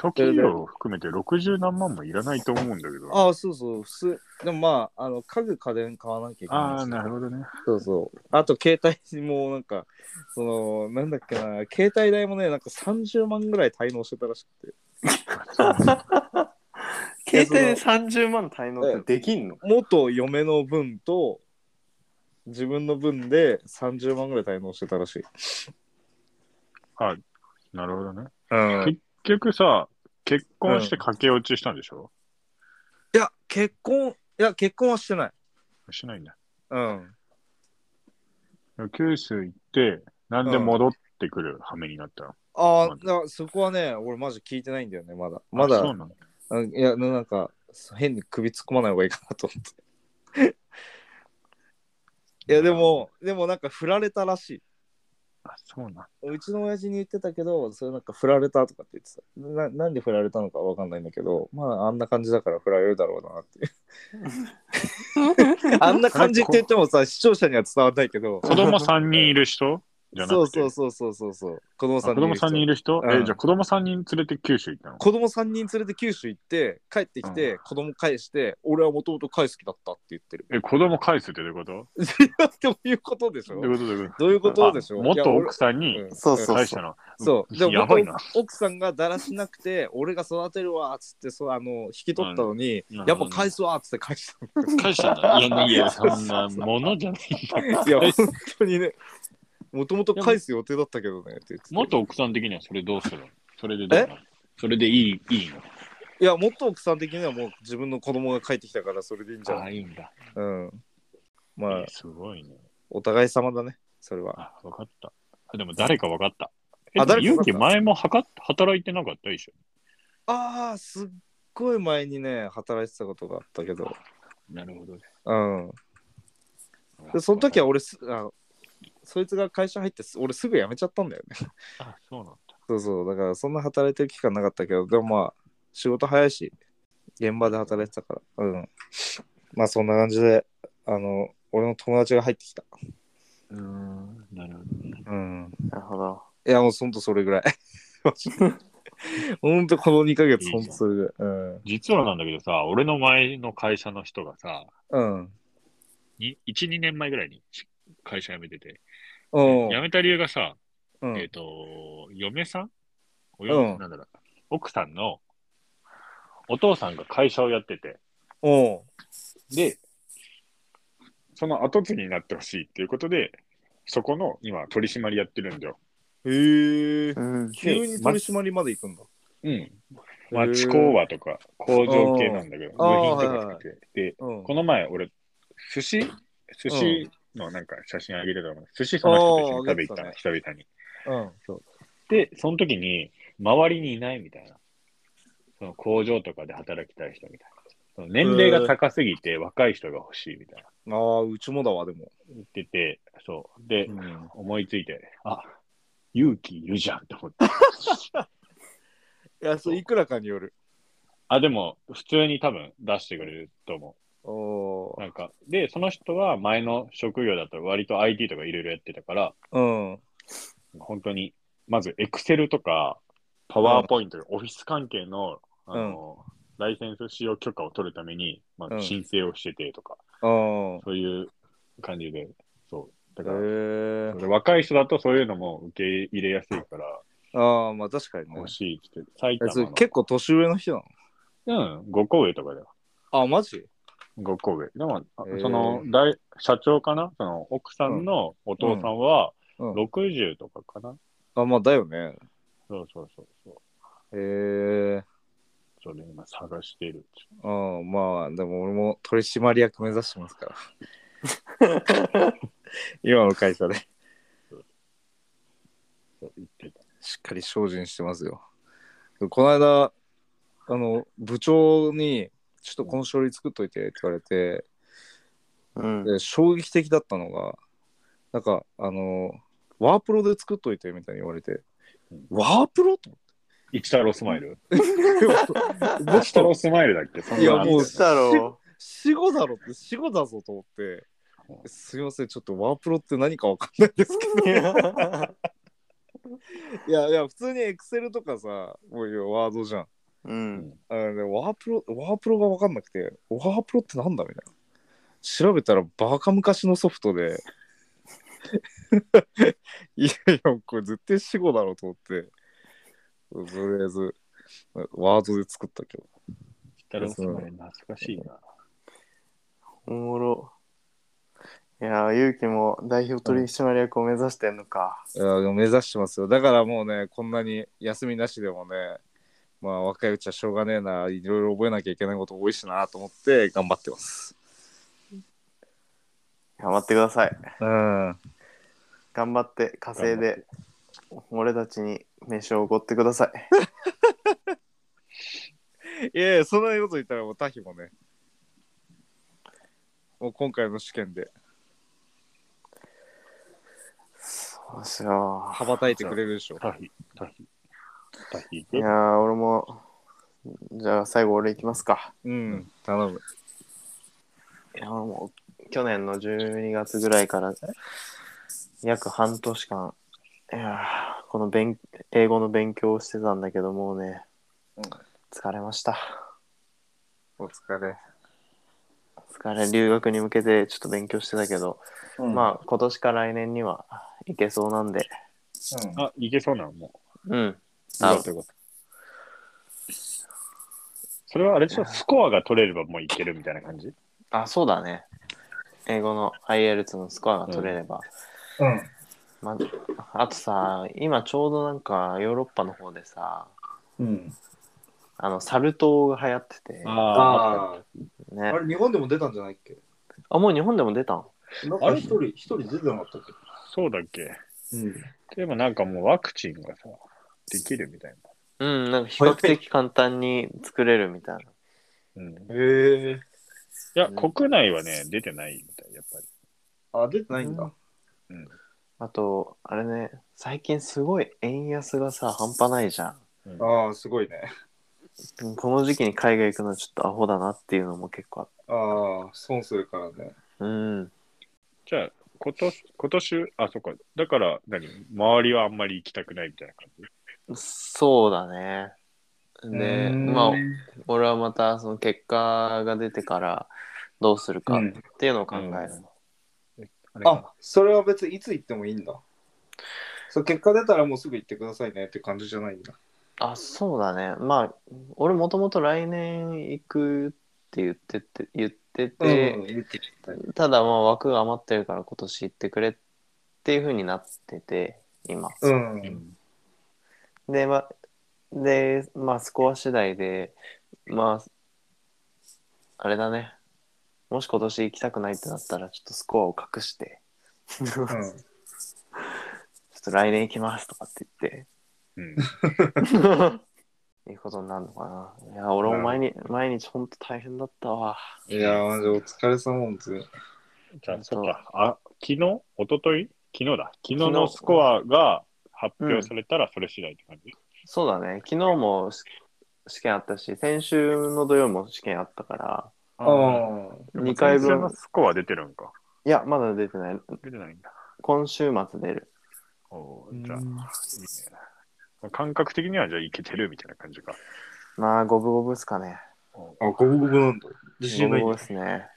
初期費用を含めて60何万もいらないと思うんだけど。ああ、そうそう。普通。でもまあ、あの家具家電買わなきゃいけないし。ああ、なるほどね。そうそう。あと、携帯もなんか、その、なんだっけな、携帯代もね、なんか30万ぐらい滞納してたらしくて。携帯で30万滞納ってできんの元嫁の分と、自分の分で30万ぐらい滞納してたらしい。あなるほどね。うん。結局さ、結婚して駆け落ちしたんでしょ、いや、結婚、いや、結婚はしてない。しないんだ。うん。九州行って、なんで戻ってくる羽目になったの、ああ、そこはね、俺マジ聞いてないんだよね、まだ。まだそう、なんだ。うんいや、なんか、変に首突っ込まない方がいいかなと思って。いや、でも、でもなんか振られたらしい。あ、そうなんだ。うちの親父に言ってたけど、それなんか振られたとかって言ってた。ななんで振られたのかわかんないんだけど、まああんな感じだから振られるだろうなっていう。あんな感じって言ってもさ、視聴者には伝わんないけど。子供3人いる人？じゃなくて。そうそうそうそうそうそう。子供あさん子供3人いる人、うんえ、じゃあ子供3人連れて九州行ったの？子供3人連れて九州行って帰ってきて、うん子供返して俺はもともと返す気だったって言ってる。え、子供返すってどういうこと？どういうことでしょどういうこと？どういうことどういうことでしょあ元奥さんいにそうそう返したの？そう。でもやばいな。奥さんがだらしなくて俺が育てるわっつってそうあの引き取ったのに、うんやっぱ返すわっつって返したの。返したんだ。いや、いや、そんなものじゃないんだ。いや本当にねもともと返す予定だったけどねって言ってた元奥さん的にはそれどうするの？それでどうなの？それでいい、いいの？いや元奥さん的にはもう自分の子供が帰ってきたからそれでいいんじゃああ、ないいいんだ。うん。まあえすごいね。お互い様だねそれは。あ、わかった。あでも誰かわかった。え、あ誰かかった気前もはかっ働いてなかった？一緒ああすっごい前にね働いてたことがあったけど。なるほどね。うん。でその時は俺すあそいつが会社入ってす俺すぐ辞めちゃったんだよね。あ、そうなんだ。そうそうだからそんな働いてる期間なかったけどでもまあ仕事早いし現場で働いてたから。うん。まあそんな感じであの俺の友達が入ってきた。うーん、なるほどね。うん。なるほど。いやもうほんとそれぐらい。ほんとこの2ヶ月ほんとそれぐらい。うん。実はなんだけどさ、俺の前の会社の人がさ、うん。に1、2年前ぐらいに会社辞めてて、うん。辞めた理由がさ、うん。えっ、と、嫁さん？およ、うん。なんだろう、奥さんのお父さんが会社をやってて、で、その後継ぎになってほしいっていうことで、そこの今取締りやってるんだよ。へえうん。急に取締りまで行くんだ。うん。町工場とか工場系なんだけど、部品とか作って。で、うん。この前俺、寿司？寿司のなんか写真あげてたの。寿司その人と一緒に食べ行ったの、あー久々に。うん。で、その時に、周りにいないみたいな。その工場とかで働きたい人みたいな。その年齢が高すぎて若い人が欲しいみたいな。ああ、うちもだわ、でも。言ってて、そう。で、うん思いついて、あ、勇気いるじゃんって思って。いや、それいくらかによる。あ、でも、普通に多分出してくれると思おう。なんか、で、その人は前の職業だと割と IT とかいろいろやってたから、うん。本当に、まず Excel とか、パワーポイント、オフィス関係の、あの、ライセンス使用許可を取るために、まあ、うん申請をしててとか、ああ。そういう感じで、そう。だへから、若い人だとそういうのも受け入れやすいから、ああ、まあ確かにね欲。しいって。結構年上の人なの？うん、5個上とかだよ。あ、マジ？5個上。でも、その大、社長かな？その奥さんのお父さんはうん。60とかかな、あ、まあだよね。そうそうそうそう。へえ。それ今探してる。うん、まあ、でも俺も取締役目指してますから。今の会社で。しっかり精進してますよ。この間、あの、部長に、ちょっとこの書類作っといてって言われて、うん。で衝撃的だったのが、なんか、あの、ワープロで作っといてみたいに言われて、ワープロと思一太郎スマイル？って。一太郎スマイルだっけ？そんないやもうしたろ死後だろって死後だぞと思って、すいません、ちょっとワープロって何かわかんないですけど。いやいや、普通にエクセルとかさ、もういやワードじゃん。うん。あのね、ワープロ、ワープロが分かんなくて、ワープロってなんだみたいな。調べたらバカ昔のソフトで、いやいや、これ絶対死後だろうと思って、とりあえず、ワードで作ったけど。懐かしいな。おもろ。いやー、ゆうきも代表取締役を目指してんのか。いや目指してますよ。だからもうね、こんなに休みなしでもね、まあ若いうちはしょうがねえな、いろいろ覚えなきゃいけないこと多いしなと思って頑張ってます。頑張ってください。うん。頑張って稼いで、俺たちに飯をおごってください。いやいや、そんなこと言ったらもうタヒもね、もう今回の試験でそうしよ羽ばたいてくれるでしょ。タヒ、タヒ、いやー、俺も、じゃあ最後俺行きますか。うん、頼む。いや、俺も去年の12月ぐらいから約半年間、いやーこの勉英語の勉強をしてたんだけど、もうね、うん疲れました。お疲れ。疲れ、留学に向けてちょっと勉強してたけど、まあ今年か来年には行けそうなんで、あ、いけそうなの？もうん。う。よかったよかったそれはあれでしょ？スコアが取れればもういけるみたいな感じ？あ、そうだね。英語の IELTS のスコアが取れれば。うん。まあ、あとさ、今ちょうどなんかヨーロッパの方でさ、うん。あの、サル痘が流行ってて、あああ、ね。あれ日本でも出たんじゃないっけ？あ、もう日本でも出たんなんか一人、一人出てなかったっけ？そうだっけうん。でもなんかもうワクチンがさ、できるみたいうん、なんか比較的簡単に作れるみたいな。な。うん。いへえ。や、うん国内はね、出てないみたい、やっぱり。あ、出てないんだ。うん。あと、あれね、最近すごい円安がさ、半端ないじゃん。ああ、すごいね。うんこの時期に海外行くのはちょっとアホだなっていうのも結構あっああ、損するからね。た。うん。じゃあ、今年、今年、あ、そっか。だから、何？周りはあんまり行きたくないみたいな感じ？そうだね。で、うんまあ、俺はまたその結果が出てからどうするかうんっていうのを考える。あれあ、それは別にいつ行ってもいいんだ。そう結果出たらもうすぐ行ってくださいねって感じじゃないんだ。あ、そうだね。まあ、俺もともと来年行くって言ってて言ってて、うん、言ってたただまあ枠が余ってるから今年行ってくれっていう風になってて今。うん。うんでまあでまあスコア次第でまああれだねもし今年行きたくないってなったらちょっとスコアを隠して ちょっと来年行きますとかって言ってうん。いいことになるのかな。いや、俺も毎日、毎日ほんと大変だったわ。いや、マジお疲れ様です。じゃあ、そっか。あ、昨日？一昨日？昨日だ。昨日のスコアが発表されたらそれ次第って感じ、そうだね。昨日もし試験あったし、先週の土曜も試験あったから、ああ。2回分の。スコア出てるんか？いや、まだ出てない。出てないんだ。今週末出る。おーじゃあ、いいね。感覚的にはじゃあいけてるみたいな感じか。まあ、五分五分っすかね。あ、五分五分なんだ。自信ない五分五分っすね。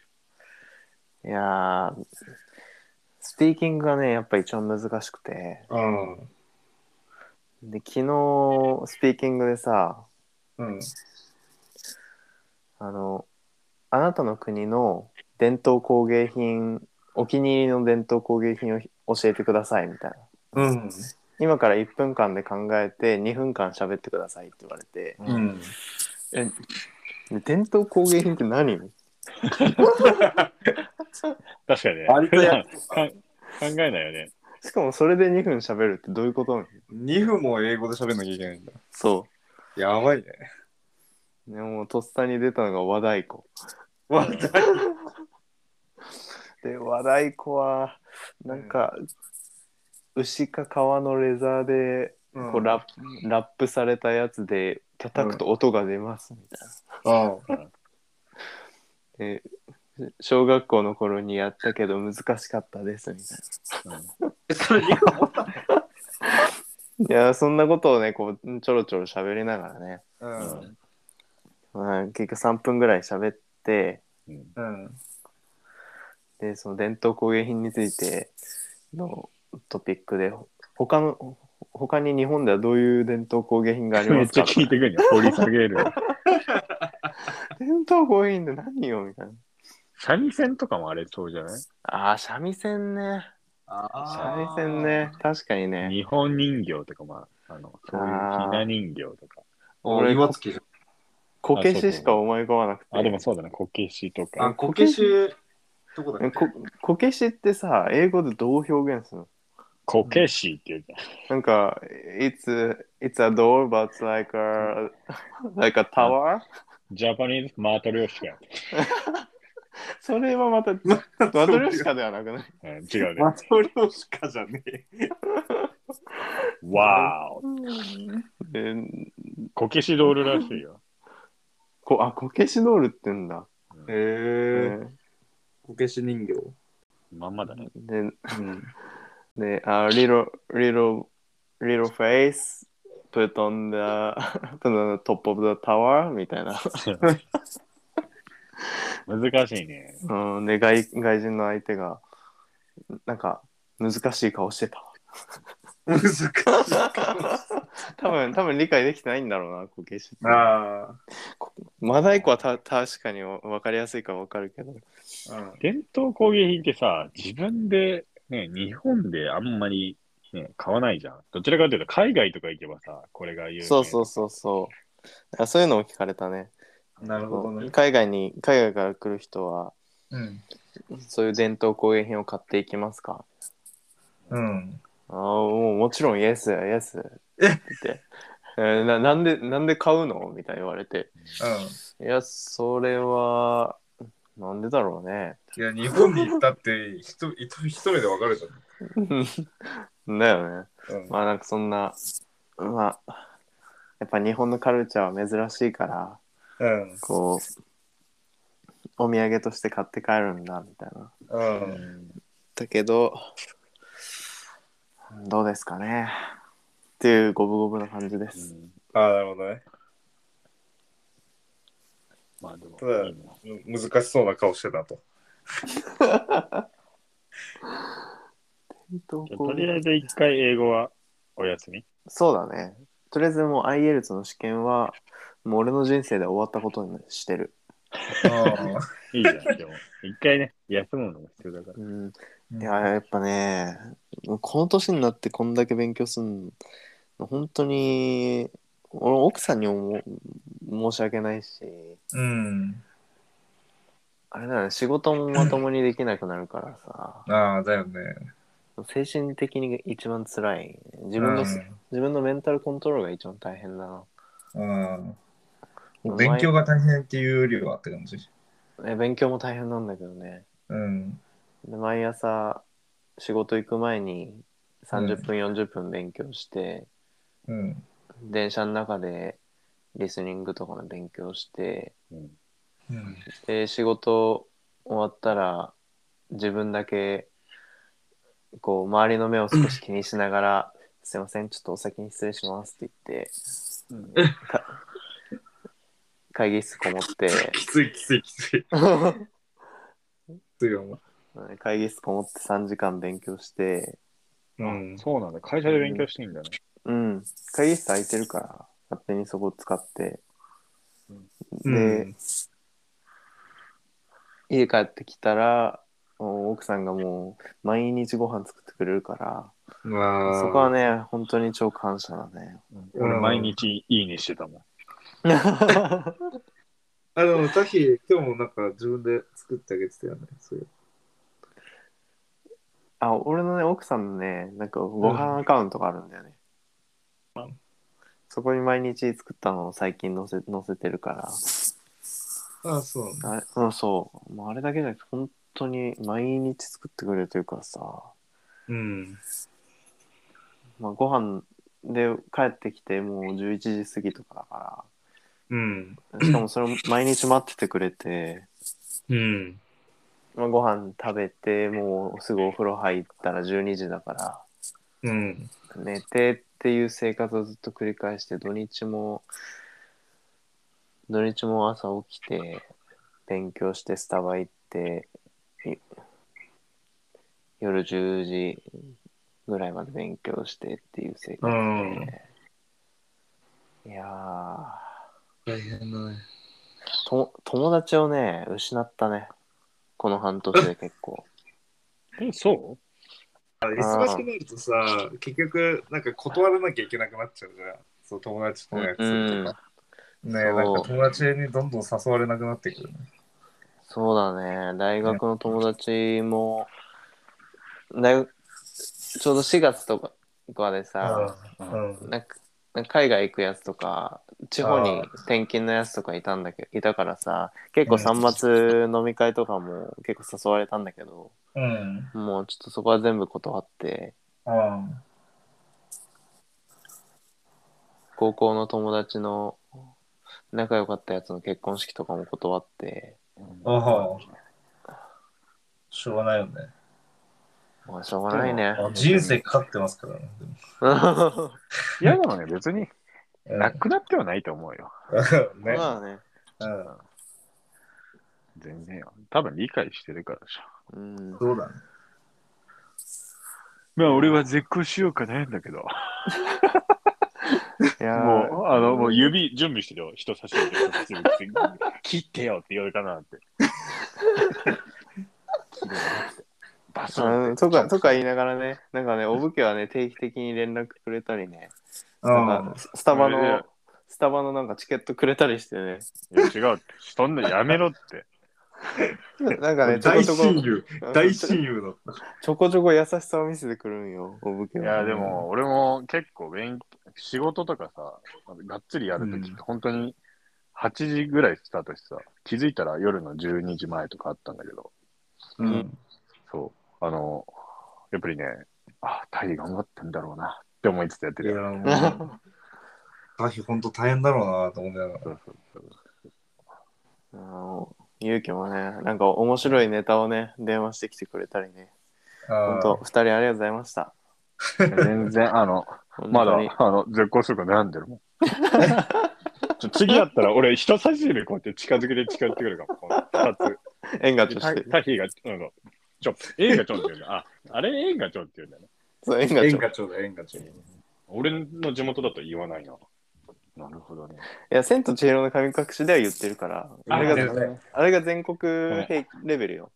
いやー、スピーキングがね、やっぱ一番難しくて。ああ。で、昨日、スピーキングでさ、うん。あの、あなたの国の伝統工芸品、お気に入りの伝統工芸品を教えてくださいみたいな。うん。今から1分間で考えて2分間喋ってくださいって言われて、うん。え、伝統工芸品って何？確かにね。割とやか考えないよね。しかもそれで2分喋るってどういうこと？なの2分も英語で喋んなきゃいけないんだ。そやばいね。う。でもとっさに出たのが和太鼓。わで、和太鼓は、なんか、牛か革のレザーで、こうラップラップされたやつで叩くと音が出ますみたいな。あで小学校の頃にやったけど難しかったですみたいあ。それ2分もったな。いやそんなことをねこうちょろちょろ喋りながらね、うん。まあ、結局3分ぐらい喋ってうんうん。でその伝統工芸品についてのトピックで他の他に日本ではどういう伝統工芸品がありめっちゃますか聞いてくるよ。掘り下げる。伝統工芸品って何よみたいな。三味線とかもあれそうじゃない？ああ三味線ねあ三味線ね確かにね日本人形とか、まあ、あの、そういうひな人形とか。俺、岩槻じこけししか思い浮かばなくてあ、でもそうだね。こけしとゃん。あ、か。こけし、どこだっけ？えここけしってさ英語でどう表現するの？こけしって言うじゃん。なんか、it's it's a door, but like a, like a tower? ジャパニーズマトリョーシカ。それはまた、マトリョーシカではなくない？うん、違うね。マトリョーシカじゃねえ。わお。こけしドールらしいよ。こあ、こけしドールって言うんだ。へえ。こけし人形。まんまだね。で、うん。で、あ、little, little, little face put on the, put on the top of the tower みたいな。難しいね。うん、で外、外人の相手が、なんか、難しい顔してた。難しい。多分、多分理解できてないんだろうな、こけしって。あマダイコはた確かに分かりやすいか分かるけど。あ。伝統工芸品ってさ、自分で、ね、日本であんまり、ね、買わないじゃん。どちらかというと、海外とか行けばさ、これが有名そうそうそうそう。だからそういうのを聞かれたね。なるほどね。海外に、海外から来る人は、うん。そういう伝統工芸品を買っていきますか？うん。ああ、もうもちろん、イエス、イエス。って言って。えーななんで、なんで買うの？みたいに言われて。いや、それは、なんでだろうね。いや、日本に行ったって 一人一人でわかるじ だよね。ゃん。うんまあなんかそんな、まあ、やっぱ日本のカルチャーは珍しいから、うん。こう、お土産として買って帰るんだ、みたいな。だけど、どうですかね。っていう五分五分な感じでうす。んああ、なるほどね。まあでも、ただいいな難しそうな顔してたと。じゃあとりあえず一回英語はお休み？そうだね。とりあえずもう IELTS の試験は、もう俺の人生で終わったことにしてる。いいじゃん。でも、一回ね、休むのも必要だから。うん、うんいややっぱねこの年になってこんだけ勉強するの本当に俺奥さんにも申し訳ないしうん。あれだよね仕事もまともにできなくなるからさああ、だよね。精神的に一番辛い自分の、うん自分のメンタルコントロールが一番大変だなうん。勉強が大変っていうよりはって感じ。え勉強も大変なんだけどねうん。で毎朝仕事行く前に30分、40分勉強してうん。電車の中でリスニングとかの勉強してうんうん。で仕事終わったら自分だけこう周りの目を少し気にしながら「すいませんちょっとお先に失礼します」って言ってか会議室こもってきついきついきつい。きついよ、も 会議室こもって3時間勉強してう。うん。そうなんだ。会社で勉強していいんだね。うん会議室空いてるから勝手にそこ使ってうで、ん家帰ってきたらもう奥さんがもう毎日ご飯作ってくれるからまあ、そこはね本当に超感謝だね俺、毎日いいねしてたもん。あ、でも、タヒ、今日もなんか自分で作ってあげてたよね。そういうあ俺のね奥さんのねなんかご飯アカウントがあるんだよね、うんそこに毎日作ったのを最近載せ載せてるからああ、そうなんだ。あれうんそうもうあれだけじゃなくて本当に毎日作ってくれるというかさ、うん。まあ、ご飯で帰ってきてもう11時過ぎとかだかうん。らしかもそれを毎日待っててくれて、うん。まあ、ご飯食べてもうすぐお風呂入ったら12時だからうん。寝てっていう生活をずっと繰り返して土日も土日も朝起きて勉強してスタバ行ってい夜10時ぐらいまで勉強してっていう生活で、いやー大変だね。と友達をね失ったねこの半年で結構え、そう忙しくなるとさ、結局、なんか断らなきゃいけなくなっちゃうじゃん。そう、友達との約束とか。ねそうなんか友達にどんどん誘われなくなってくるね。そうだね。大学の友達も、大学ちょうど4月とかとかでさ、うん。なんかなんか海外行くやつとか、地方に転勤のやつとかいたんだけど、いたからさ、結構3末飲み会とかも結構誘われたんだけど、うん。もうちょっとそこは全部断って、うん。高校の友達の仲良かったやつの結婚式とかも断って、あはしょうがないよね。まあしょうがないね。あ人生かかってますからね。いや、でもね、別に、なくなってはないと思うよ。ね。まあね。うん。全然よ。多分理解してるからでしょ。うん。そうだね。まあ、俺は絶交しようか悩んだけど。いやーもう、あの、もう指準備してるよ。人差し指、人差し指って切ってよって言われたなって。バスうんとか、とか言いながらね、なんかね、おぶけはね、定期的に連絡くれたりね、なんかススタバの、スタバのなんかチケットくれたりしてね、いや違うって。そんなやめろって。なんかね、ちょこ大ちょこ、親友。大親友だった。ちょこちょこ優しさを見せてくるんよ、おぶけは。いや、でも、俺も結構勉仕事とかさ、がっつりやるときうんって、本当に8時ぐらいスタートしてさ、気づいたら夜の12時前とかあったんだけど、うん。そう、あの、やっぱりね、あ、タイ頑張ってんだろうなって思いつつやっていや。もう、タヒ本当大変だろうなと思いながら。そうそうそうあのゆうきもね、なんか面白いネタをね、電話してきてくれたりね、本当二人ありがとうございました。全然、あの、まだ、あの、絶好するか悩んでるもん。ちょ次やったら、俺、人差し指こうやって近づけて近寄ってくるかも。この二つ。縁がちょタして。タヒが、なんか、ちょ、円がちょんって言うんだ。あ、あれ円がちょんって言うんだよね。そう、縁がちょ縁がちょうだ、縁がちょ。俺の地元だと言わないな。なるほどね。いや、千と千尋の神隠しでは言ってるから、あれがねあれが全国平レベルよ。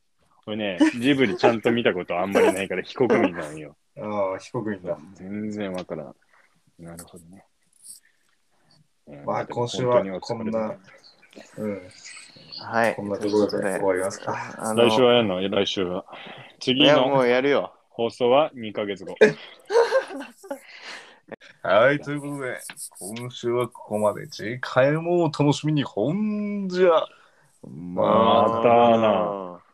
これね、ジブリちゃんと見たことあんまりないから非国民なんよ。ああ、非国民だ。全然わからん。なるほどね。えーまあ今週は本当にお疲れ様うん。はい。こんなところで終わりますか。あの来週はやるの？来週は。次いや、ものうやるよ。放送は2ヶ月後。はい、ということで、今週はここまで。次回もお楽しみに。ほんじゃ。ままたな。